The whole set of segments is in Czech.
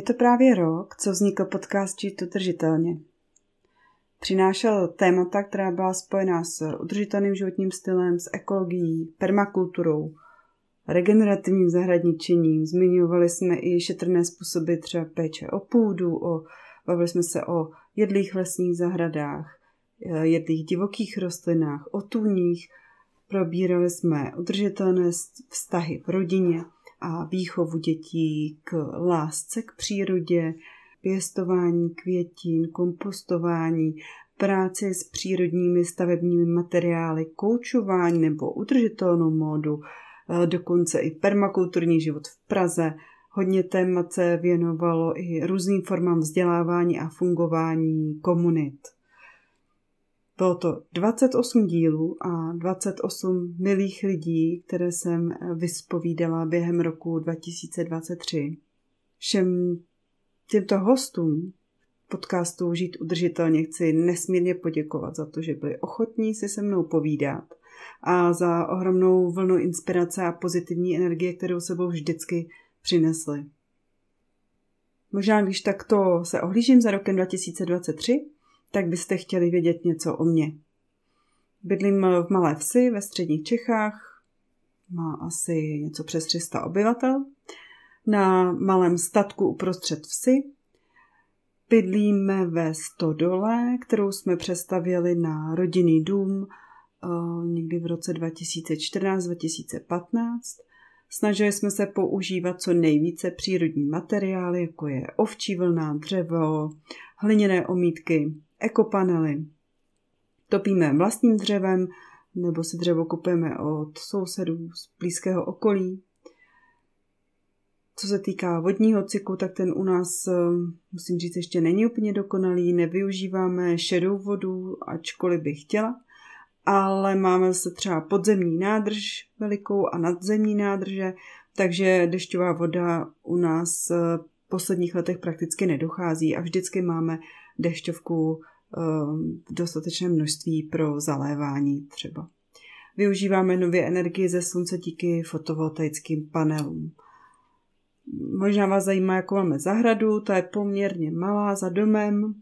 Je to právě rok, co vznikl podcast Žít udržitelně. Přinášel témata, která byla spojená s udržitelným životním stylem, s ekologií, permakulturou, regenerativním zahradničením. Zmiňovali jsme i šetrné způsoby třeba péče o půdu, o, bavili jsme se o jedlých lesních zahradách, jedlých divokých rostlinách, o tůních. Probírali jsme udržitelné vztahy v rodině – a výchovu dětí k lásce k přírodě, pěstování květin, kompostování, práci s přírodními stavebními materiály, koučování nebo udržitelnou módu, eh, dokonce i permakulturní život v Praze. Hodně témat se věnovalo i různým formám vzdělávání a fungování komunit. Bylo to 28 dílů a 28 milých lidí, které jsem vyspovídala během roku 2023. Všem těmto hostům podcastu Žít udržitelně chci nesmírně poděkovat za to, že byli ochotní si se mnou povídat a za ohromnou vlnu inspirace a pozitivní energie, kterou sebou vždycky přinesli. Možná když takto se ohlížím za rokem 2023, tak byste chtěli vědět něco o mně. Bydlím v malé vsi ve středních Čechách, má asi něco přes 300 obyvatel, na malém statku uprostřed vsi. Bydlíme ve Stodole, kterou jsme přestavěli na rodinný dům uh, někdy v roce 2014-2015. Snažili jsme se používat co nejvíce přírodní materiály, jako je ovčí vlna, dřevo, hliněné omítky, ekopanely. Topíme vlastním dřevem nebo si dřevo kupujeme od sousedů z blízkého okolí. Co se týká vodního cyklu, tak ten u nás, eh, musím říct, ještě není úplně dokonalý. Nevyužíváme šedou vodu, ačkoliv bych chtěla, ale máme se třeba podzemní nádrž velikou a nadzemní nádrže, takže dešťová voda u nás v posledních letech prakticky nedochází a vždycky máme dešťovku v dostatečném množství pro zalévání třeba. Využíváme nově energii ze slunce díky fotovoltaickým panelům. Možná vás zajímá, jakou máme zahradu, ta je poměrně malá za domem.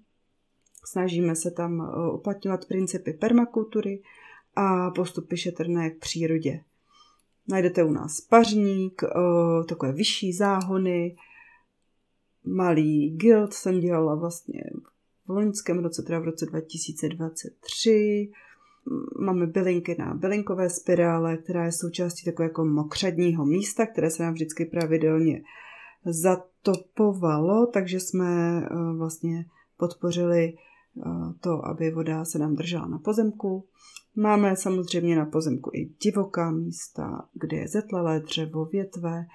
Snažíme se tam eh, uplatňovat principy permakultury a postupy šetrné k přírodě. Najdete u nás pařník, eh, takové vyšší záhony, malý guild jsem dělala vlastně v loňském roce, teda v roce 2023. Máme bylinky na bylinkové spirále, která je součástí takového jako mokřadního místa, které se nám vždycky pravidelně zatopovalo, takže jsme eh, vlastně podpořili eh, to, aby voda se nám držela na pozemku. Máme samozřejmě na pozemku i divoká místa, kde je zetlalé dřevo, větve,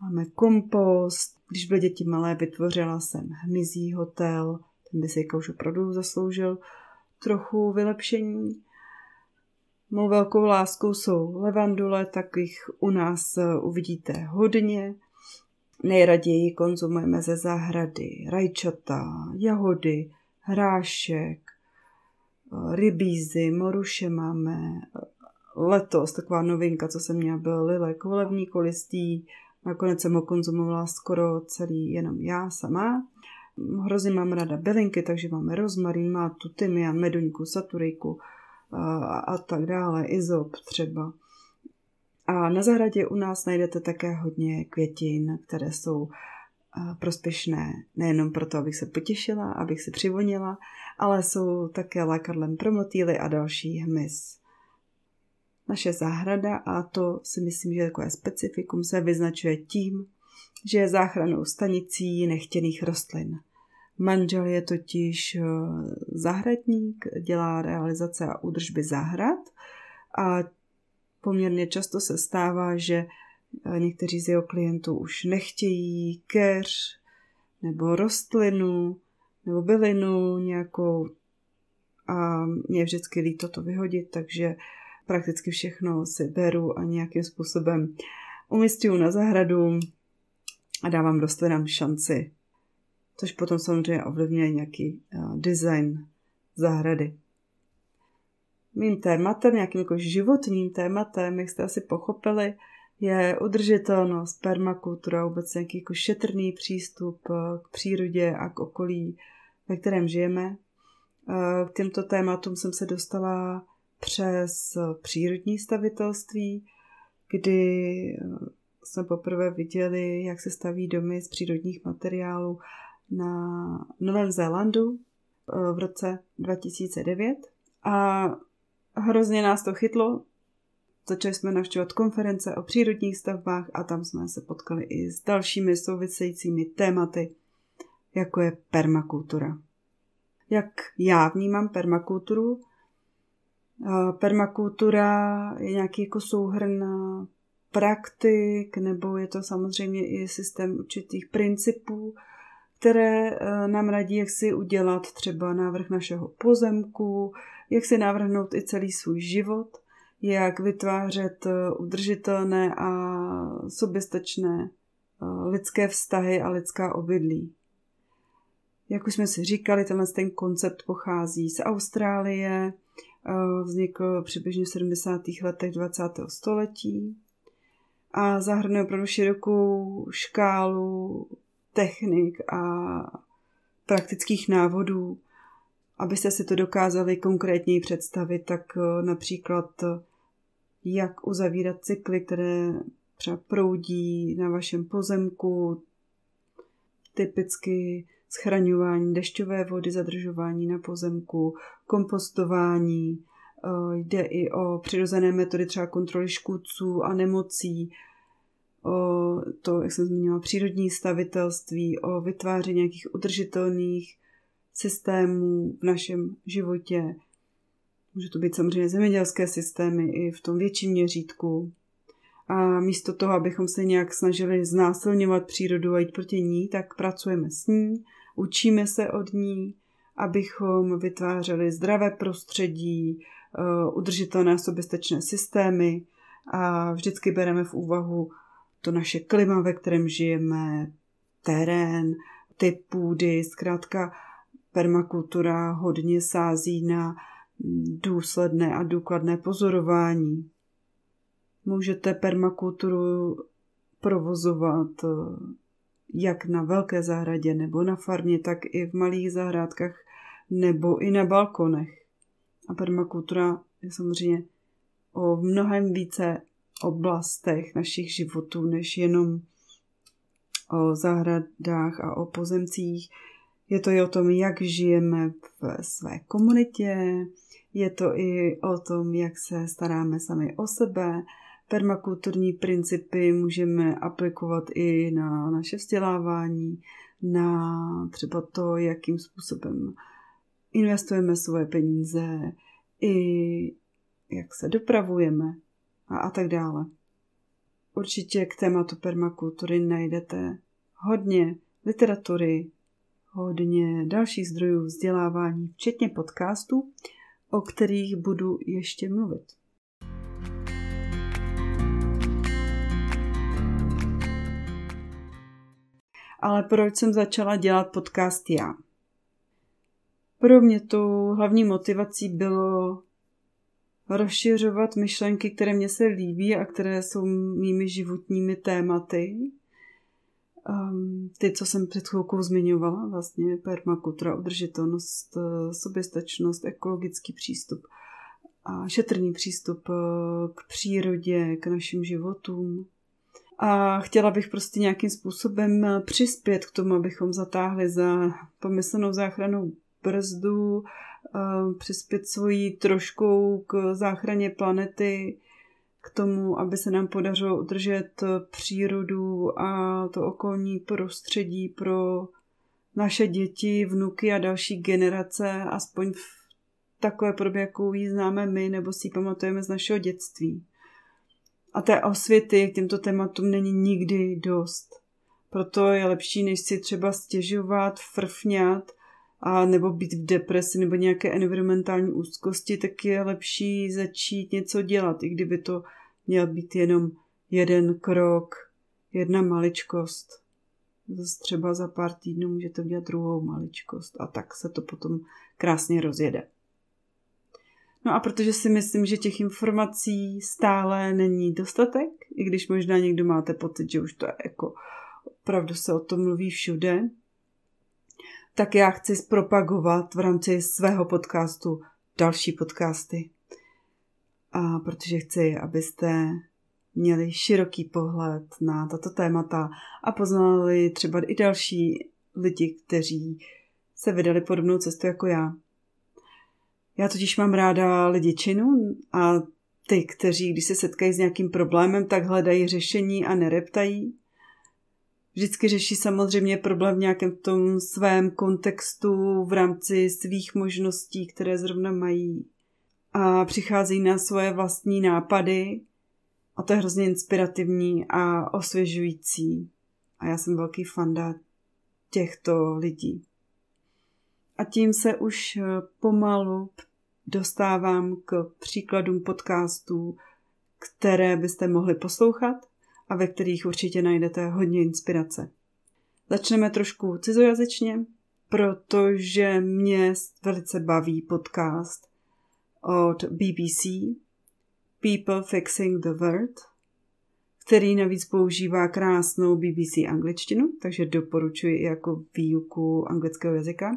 máme kompost. Když byly děti malé, vytvořila jsem hmyzí hotel, ten by si už opravdu zasloužil trochu vylepšení. Mou velkou láskou jsou levandule, tak jich u nás eh, uvidíte hodně. Nejraději konzumujeme ze zahrady rajčata, jahody, hrášek, eh, rybízy, moruše máme. Letos taková novinka, co jsem měla, byl lilek volevní kolistý. Nakonec jsem ho konzumovala skoro celý jenom já sama. Hrozně mám ráda bylinky, takže máme rozmarín, mátu, tymian, meduňku, saturejku a, a tak dále, izop třeba. A na zahradě u nás najdete také hodně květin, které jsou prospěšné nejenom proto, abych se potěšila, abych se přivonila, ale jsou také lákadlem pro motýly a další hmyz. Naše zahrada, a to si myslím, že je takové specifikum, se vyznačuje tím, že je záchranou stanicí nechtěných rostlin. Manžel je totiž eh, zahradník, dělá realizace a údržby zahrad a poměrně často se stává, že eh, někteří z jeho klientů už nechtějí keř nebo rostlinu nebo bylinu nějakou a mě je vždycky líto to vyhodit, takže prakticky všechno si beru a nějakým způsobem umistuju na zahradu a dávám rostlinám šanci. Což potom samozřejmě ovlivňuje nějaký uh, design zahrady. Mým tématem, nějakým jako životním tématem, jak jste asi pochopili, je udržitelnost, permakultura, vůbec nějaký jako šetrný přístup eh, k přírodě a k okolí, ve kterém žijeme. Eh, k těmto tématům jsem se dostala přes přírodní stavitelství, kdy jsme poprvé viděli, jak se staví domy z přírodních materiálů na Novém Zélandu v roce 2009. A hrozně nás to chytlo. Začali jsme navštěvovat konference o přírodních stavbách a tam jsme se potkali i s dalšími souvisejícími tématy, jako je permakultura. Jak já vnímám permakulturu? Permakultura je nějaký jako souhrn praktik, nebo je to samozřejmě i systém určitých principů, které eh, nám radí, jak si udělat třeba návrh našeho pozemku, jak si navrhnout i celý svůj život, jak vytvářet eh, udržitelné a soběstačné eh, lidské vztahy a lidská obydlí. Jak už jsme si říkali, tenhle ten koncept pochází z Austrálie, vznikl přibližně v 70. letech 20. století a zahrnuje opravdu širokou škálu technik a praktických návodů, abyste si to dokázali konkrétněji představit, tak eh, například jak uzavírat cykly, které třeba proudí na vašem pozemku, typicky schraňování dešťové vody, zadržování na pozemku, kompostování, jde i o přirozené metody třeba kontroly škůdců a nemocí, o to, jak jsem zmínila, přírodní stavitelství, o vytváření nějakých udržitelných systémů v našem životě. Může to být samozřejmě zemědělské systémy i v tom větším měřítku. A místo toho, abychom se nějak snažili znásilňovat přírodu a jít proti ní, tak pracujeme s ní, učíme se od ní, abychom vytvářeli zdravé prostředí, eh, udržitelné soběstačné systémy a vždycky bereme v úvahu to naše klima, ve kterém žijeme, terén, typ půdy, zkrátka permakultura hodně sází na důsledné a důkladné pozorování. Můžete permakulturu provozovat eh, jak na velké zahradě nebo na farmě, tak i v malých zahrádkách nebo i na balkonech. A permakultura je samozřejmě o mnohem více oblastech našich životů, než jenom o zahradách a o pozemcích. Je to i o tom, jak žijeme v své komunitě, je to i o tom, jak se staráme sami o sebe. Permakulturní principy můžeme aplikovat i na naše vzdělávání, na třeba to, jakým způsobem investujeme svoje peníze, i jak se dopravujeme, a, a tak dále. Určitě k tématu permakultury najdete hodně literatury, hodně dalších zdrojů vzdělávání, včetně podcastů, o kterých budu ještě mluvit. Ale proč jsem začala dělat podcast já? Pro mě tu hlavní motivací bylo rozšiřovat myšlenky, které mě se líbí a které jsou mými životními tématy. Um, ty, co jsem před chvilkou zmiňovala, vlastně permakultura, udržitelnost, eh, soběstačnost, ekologický přístup a šetrný přístup eh, k přírodě, k našim životům. A chtěla bych prostě nějakým způsobem eh, přispět k tomu, abychom zatáhli za pomyslnou záchranou brzdu, přispět svojí troškou k záchraně planety, k tomu, aby se nám podařilo udržet přírodu a to okolní prostředí pro naše děti, vnuky a další generace, aspoň v takové podobě, jakou ji známe my, nebo si ji pamatujeme z našeho dětství. A té osvěty k těmto tématům není nikdy dost. Proto je lepší, než si třeba stěžovat, frfňat, a nebo být v depresi nebo nějaké environmentální úzkosti, tak je lepší začít něco dělat, i kdyby to měl být jenom jeden krok, jedna maličkost. Zase třeba za pár týdnů můžete udělat druhou maličkost a tak se to potom krásně rozjede. No a protože si myslím, že těch informací stále není dostatek, i když možná někdo máte pocit, že už to je jako opravdu se o tom mluví všude, tak já chci zpropagovat v rámci svého podcastu další podcasty. A protože chci, abyste měli široký pohled na tato témata a poznali třeba i další lidi, kteří se vydali podobnou cestu jako já. Já totiž mám ráda lidi činu a ty, kteří, když se setkají s nějakým problémem, tak hledají řešení a nereptají. Vždycky řeší samozřejmě problém v nějakém tom svém kontextu v rámci svých možností, které zrovna mají. A přicházejí na svoje vlastní nápady a to je hrozně inspirativní a osvěžující. A já jsem velký fanda těchto lidí. A tím se už eh, pomalu dostávám k příkladům podcastů, které byste mohli poslouchat a ve kterých určitě najdete hodně inspirace. Začneme trošku cizojazyčně, protože mě velice baví podcast od BBC People Fixing the World, který navíc používá krásnou BBC angličtinu, takže doporučuji jako výuku anglického jazyka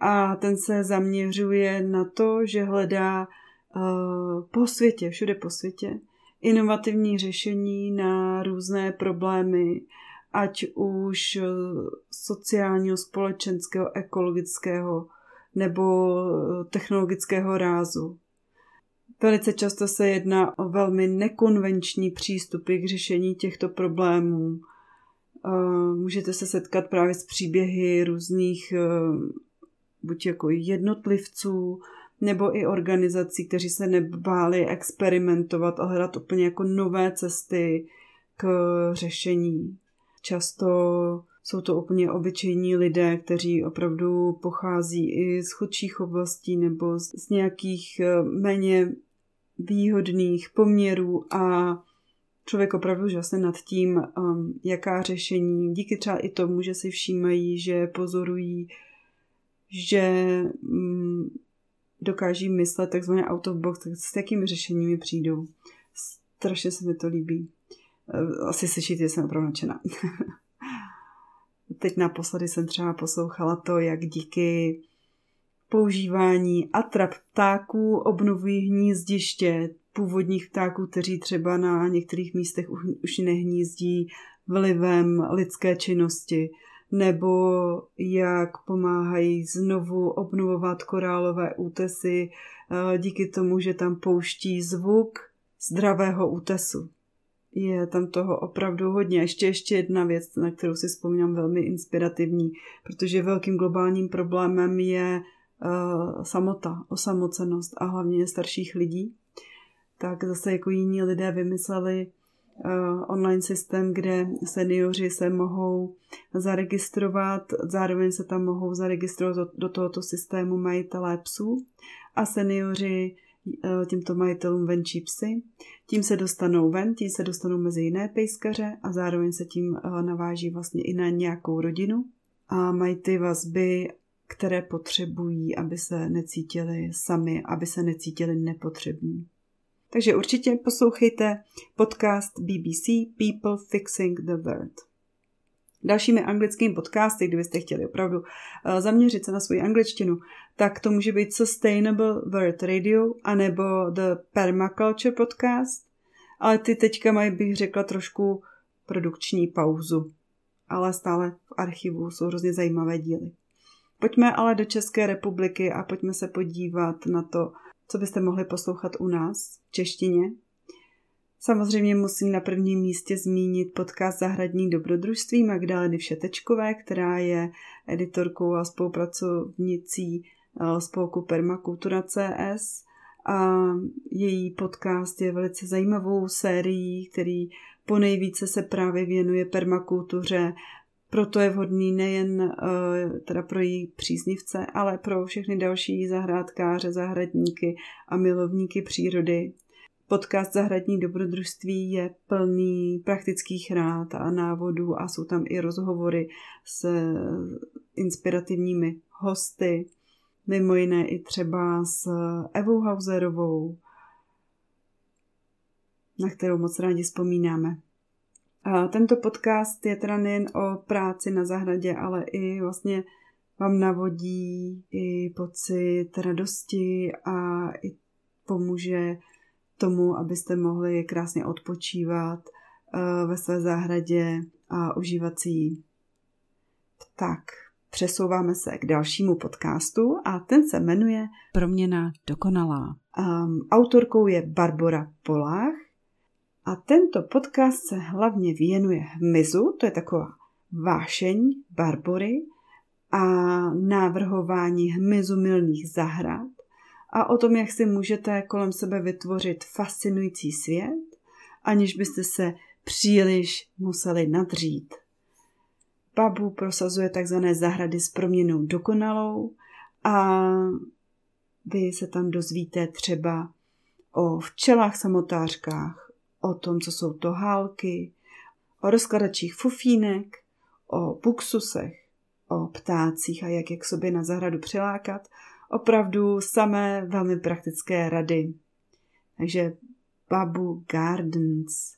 a ten se zaměřuje na to, že hledá uh, po světě, všude po světě, inovativní řešení na různé problémy, ať už eh, sociálního, společenského, ekologického nebo eh, technologického rázu. Velice často se jedná o velmi nekonvenční přístupy k řešení těchto problémů. Můžete se setkat právě s příběhy různých buď jako jednotlivců, nebo i organizací, kteří se nebáli experimentovat a hledat úplně jako nové cesty k řešení. Často jsou to úplně obyčejní lidé, kteří opravdu pochází i z chudších oblastí nebo z nějakých eh, méně výhodných poměrů a člověk opravdu žasne nad tím, um, jaká řešení, díky třeba i tomu, že si všímají, že pozorují že mm, dokáží myslet takzvaně out of box, tak s jakými řešeními přijdou. Strašně se mi to líbí. Eh, asi slyšíte, že jsem opravdu nadšená. Teď naposledy jsem třeba poslouchala to, jak díky používání atrap ptáků obnovují hnízdiště původních ptáků, kteří třeba na některých místech už nehnízdí vlivem lidské činnosti nebo jak pomáhají znovu obnovovat korálové útesy eh, díky tomu, že tam pouští zvuk zdravého útesu. Je tam toho opravdu hodně. Ještě ještě jedna věc, na kterou si vzpomínám velmi inspirativní, protože velkým globálním problémem je uh, samota, osamocenost a hlavně starších lidí. Tak zase jako jiní lidé vymysleli online systém, kde seniori se mohou zaregistrovat, zároveň se tam mohou zaregistrovat do, tohoto systému majitelé psů a seniori eh, těmto majitelům venčí psy. Tím se dostanou ven, tím se dostanou mezi jiné pejskaře a zároveň se tím eh, naváží vlastně i na nějakou rodinu a mají ty vazby, které potřebují, aby se necítili sami, aby se necítili nepotřební. Takže určitě poslouchejte podcast BBC People Fixing the World. Dalšími anglickými podcasty, kdybyste chtěli opravdu eh, zaměřit se na svoji angličtinu, tak to může být Sustainable World Radio anebo The Permaculture Podcast, ale ty teďka mají, bych řekla, trošku produkční pauzu. Ale stále v archivu jsou hrozně zajímavé díly. Pojďme ale do České republiky a pojďme se podívat na to, co byste mohli poslouchat u nás v češtině. Samozřejmě musím na prvním místě zmínit podcast Zahradní dobrodružství Magdaleny Všetečkové, která je editorkou a spolupracovnicí eh, spolku Permakultura CS a její podcast je velice zajímavou sérií, který po nejvíce se právě věnuje permakultuře proto je vhodný nejen uh, teda pro její příznivce, ale pro všechny další zahrádkáře, zahradníky a milovníky přírody. Podcast Zahradní dobrodružství je plný praktických rád a návodů a jsou tam i rozhovory s inspirativními hosty. mimo jiné i třeba s Evou Hauserovou, na kterou moc rádi vzpomínáme. A tento podcast je teda nejen o práci na zahradě, ale i vlastně vám navodí i pocit radosti a i pomůže tomu, abyste mohli krásně odpočívat eh, ve své zahradě a užívat si ji. Tak, přesouváme se k dalšímu podcastu a ten se jmenuje Proměna dokonalá. Um, autorkou je Barbara Polách a tento podcast se hlavně věnuje hmyzu, to je taková vášeň Barbory a návrhování hmyzu milných zahrad a o tom, jak si můžete kolem sebe vytvořit fascinující svět, aniž byste se příliš museli nadřít. Babu prosazuje takzvané zahrady s proměnou dokonalou a vy se tam dozvíte třeba o včelách samotářkách, o tom, co jsou to hálky, o rozkladačích fufínek, o buksusech, o ptácích a jak je k sobě na zahradu přilákat. Opravdu samé velmi praktické rady. Takže Babu Gardens.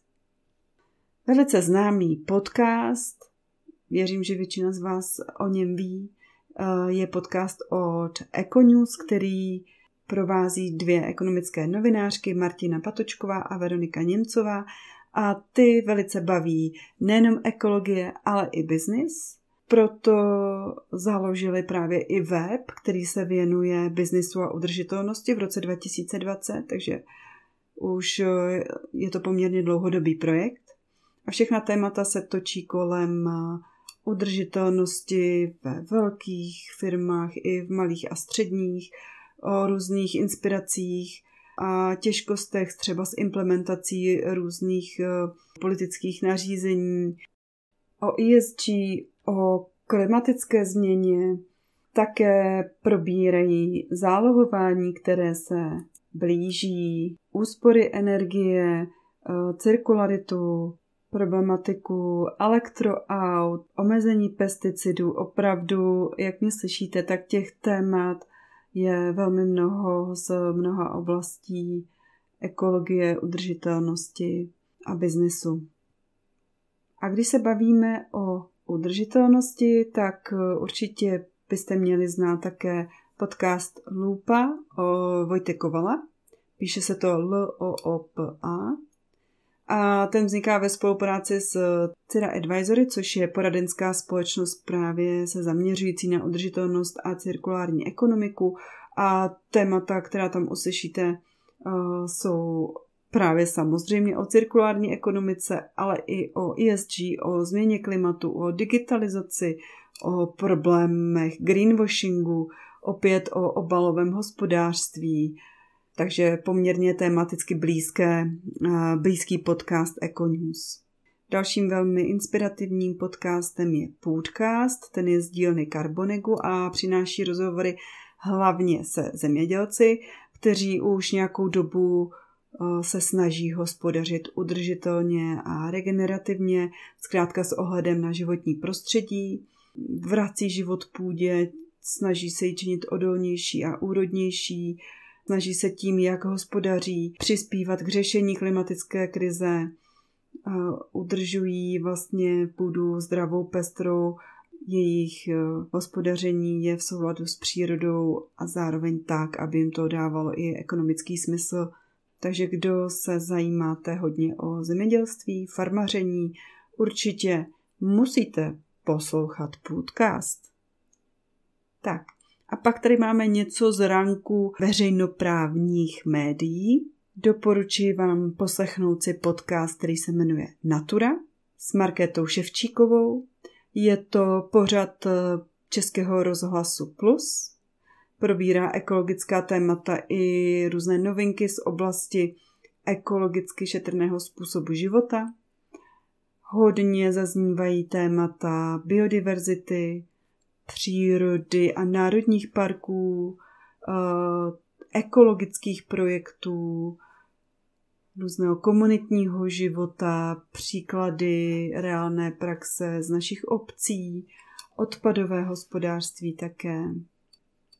Velice známý podcast, věřím, že většina z vás o něm ví, eh, je podcast od Econews, který provází dvě ekonomické novinářky, Martina Patočková a Veronika Němcová. A ty velice baví nejenom ekologie, ale i biznis. Proto založili právě i web, který se věnuje biznisu a udržitelnosti v roce 2020, takže už eh, je to poměrně dlouhodobý projekt. A všechna témata se točí kolem eh, udržitelnosti ve velkých firmách i v malých a středních, o různých inspiracích a těžkostech třeba s implementací různých eh, politických nařízení, o ESG, o klimatické změně, také probírají zálohování, které se blíží, úspory energie, eh, cirkularitu, problematiku elektroaut, omezení pesticidů. Opravdu, jak mě slyšíte, tak těch témat je velmi mnoho z mnoha oblastí ekologie, udržitelnosti a biznesu. A když se bavíme o udržitelnosti, tak určitě byste měli znát také podcast Lupa o Vojte Kovala. Píše se to L-O-O-P-A. A ten vzniká ve spolupráci s Cira Advisory, což je poradenská společnost právě se zaměřující na udržitelnost a cirkulární ekonomiku. A témata, která tam uslyšíte, jsou právě samozřejmě o cirkulární ekonomice, ale i o ESG, o změně klimatu, o digitalizaci, o problémech greenwashingu, opět o obalovém hospodářství, takže poměrně tematicky blízké, eh, blízký podcast Econews. Dalším velmi inspirativním podcastem je Podcast, ten je z dílny Carbonegu a přináší rozhovory hlavně se zemědělci, kteří už nějakou dobu eh, se snaží hospodařit udržitelně a regenerativně, zkrátka s ohledem na životní prostředí, vrací život půdě, snaží se ji činit odolnější a úrodnější, snaží se tím, jak hospodaří, přispívat k řešení klimatické krize, udržují vlastně půdu zdravou, pestrou, jejich e, hospodaření je v souladu s přírodou a zároveň tak, aby jim to dávalo i ekonomický smysl. Takže kdo se zajímáte hodně o zemědělství, farmaření, určitě musíte poslouchat podcast. Tak, a pak tady máme něco z ranku veřejnoprávních médií. Doporučuji vám poslechnout si podcast, který se jmenuje Natura s Markétou Ševčíkovou. Je to pořad eh, Českého rozhlasu Plus. Probírá ekologická témata i různé novinky z oblasti ekologicky šetrného způsobu života. Hodně zaznívají témata biodiverzity, přírody a národních parků, eh, ekologických projektů, různého komunitního života, příklady reálné praxe z našich obcí, odpadové hospodářství také.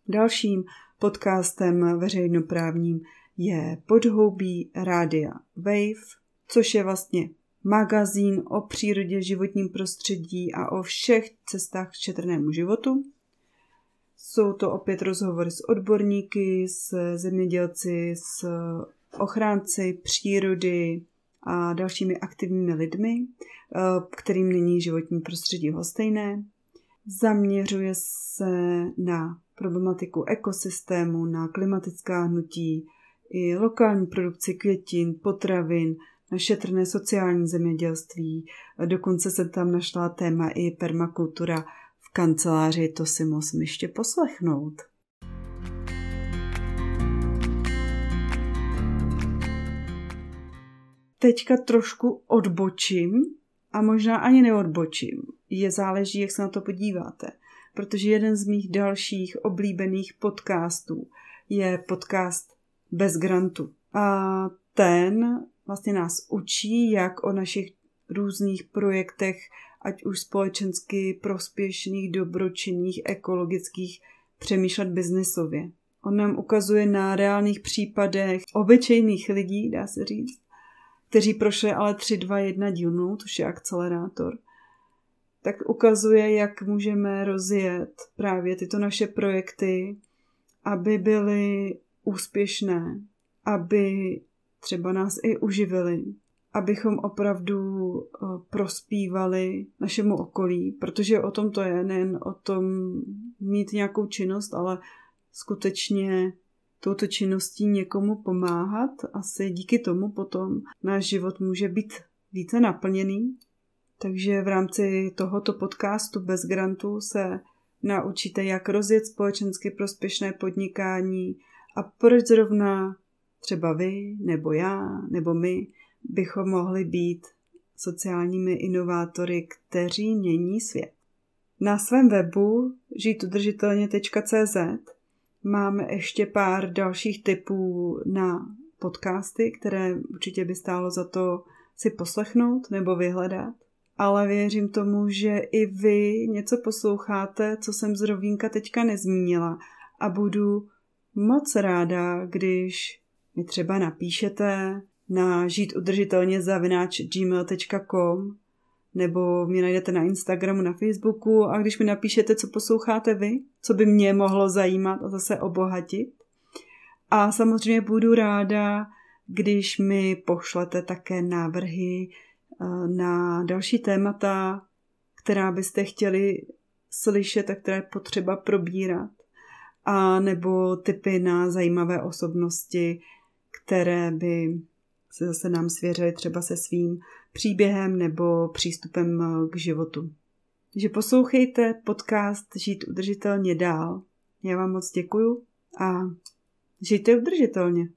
Dalším podcastem veřejnoprávním je Podhoubí Rádia Wave, což je vlastně magazín o přírodě, životním prostředí a o všech cestách k šetrnému životu. Jsou to opět rozhovory s odborníky, s zemědělci, s ochránci přírody a dalšími aktivními lidmi, eh, kterým není životní prostředí hostejné. Zaměřuje se na problematiku ekosystému, na klimatická hnutí, i lokální produkci květin, potravin, šetrné sociální zemědělství. Dokonce jsem tam našla téma i permakultura v kanceláři, to si musím ještě poslechnout. Teďka trošku odbočím a možná ani neodbočím. Je záleží, jak se na to podíváte. Protože jeden z mých dalších oblíbených podcastů je podcast Bez grantu. A ten vlastně nás učí, jak o našich různých projektech, ať už společensky prospěšných, dobročinných, ekologických, přemýšlet biznesově. On nám ukazuje na reálných případech obyčejných lidí, dá se říct, kteří prošli ale 3, 2, 1 dílnou, což je akcelerátor, tak ukazuje, jak můžeme rozjet právě tyto naše projekty, aby byly úspěšné, aby třeba nás i uživili, abychom opravdu eh, prospívali našemu okolí, protože o tom to je, nejen o tom mít nějakou činnost, ale skutečně touto činností někomu pomáhat. Asi díky tomu potom náš život může být více naplněný. Takže v rámci tohoto podcastu bez grantu se naučíte, jak rozjet společensky prospěšné podnikání a proč zrovna třeba vy, nebo já, nebo my bychom mohli být sociálními inovátory, kteří mění svět. Na svém webu žítudržitelně.cz máme ještě pár dalších typů na podcasty, které určitě by stálo za to si poslechnout nebo vyhledat. Ale věřím tomu, že i vy něco posloucháte, co jsem z Rovínka teďka nezmínila a budu moc ráda, když mi třeba napíšete na žít udržitelně zavináč gmail.com nebo mě najdete na Instagramu, na Facebooku a když mi napíšete, co posloucháte vy, co by mě mohlo zajímat a zase obohatit. A samozřejmě budu ráda, když mi pošlete také návrhy eh, na další témata, která byste chtěli slyšet a které je potřeba probírat. A nebo typy na zajímavé osobnosti, které by se zase nám svěřily třeba se svým příběhem nebo přístupem eh, k životu. Takže poslouchejte podcast Žít udržitelně dál. Já vám moc děkuju a žijte udržitelně.